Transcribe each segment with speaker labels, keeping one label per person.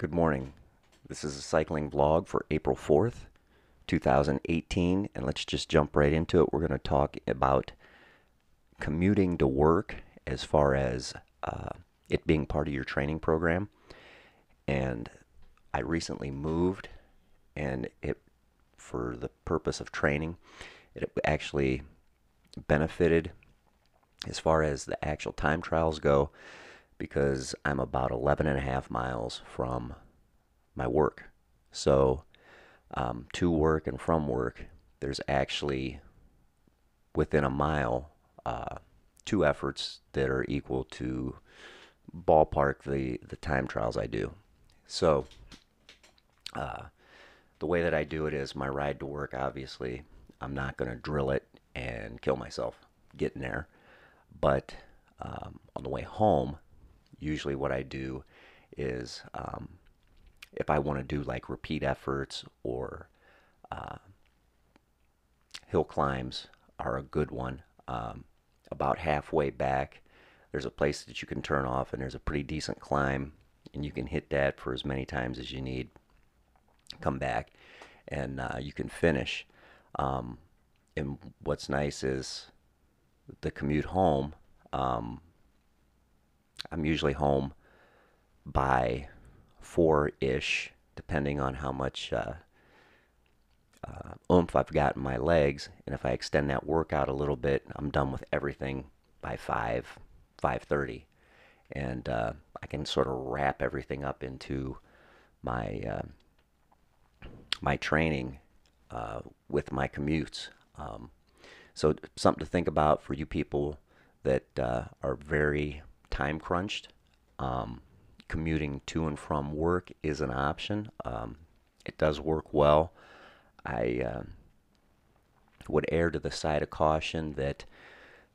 Speaker 1: Good morning. This is a cycling vlog for April 4th, 2018, and let's just jump right into it. We're going to talk about commuting to work as far as uh, it being part of your training program. And I recently moved, and it, for the purpose of training, it actually benefited as far as the actual time trials go because I'm about 11 and a half miles from my work. So, um, to work and from work, there's actually within a mile uh, two efforts that are equal to ballpark the, the time trials I do. So, uh, the way that I do it is my ride to work, obviously, I'm not going to drill it and kill myself getting there. But um, on the way home, usually what I do is um, if I want to do like repeat efforts or uh, hill climbs are a good one. Um, about halfway back, there's a place that you can turn off, and there's a pretty decent climb, and you can hit that for as many times as you need. Come back, and uh, you can finish. Um, and what's nice is the commute home. Um, I'm usually home by four ish, depending on how much uh, uh, oomph I've got in my legs. And if I extend that workout a little bit, I'm done with everything by five, five thirty, and uh, I can sort of wrap everything up into my uh, my training uh, with my commutes. Um, so something to think about for you people that uh, are very time crunched. Um, commuting to and from work is an option. Um, it does work well. I uh, would err to the side of caution that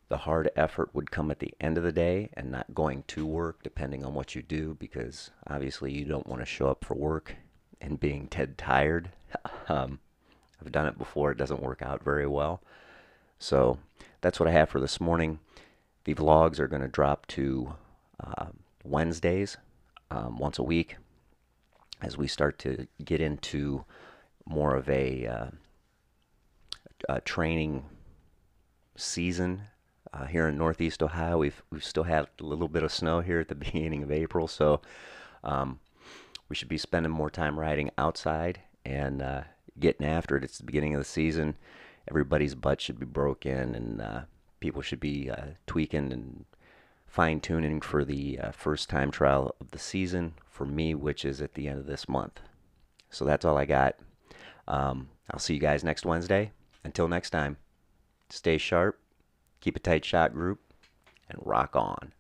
Speaker 1: the hard effort would come at the end of the day and not going to work, depending on what you do, because obviously you don't want to show up for work and being dead tired. um, I've done it before, it doesn't work out very well. So that's what I have for this morning. The vlogs are going to drop to uh, Wednesdays, um, once a week, as we start to get into more of a, uh, a training season uh, here in Northeast Ohio. We've we've still had a little bit of snow here at the beginning of April, so um, we should be spending more time riding outside and uh, getting after it. It's the beginning of the season. Everybody's butt should be broken, and uh, people should be uh, tweaking and fine tuning for the uh, first time trial of the season for me, which is at the end of this month. So that's all I got. Um, I'll see you guys next Wednesday. Until next time, stay sharp, keep a tight shot group, and rock on.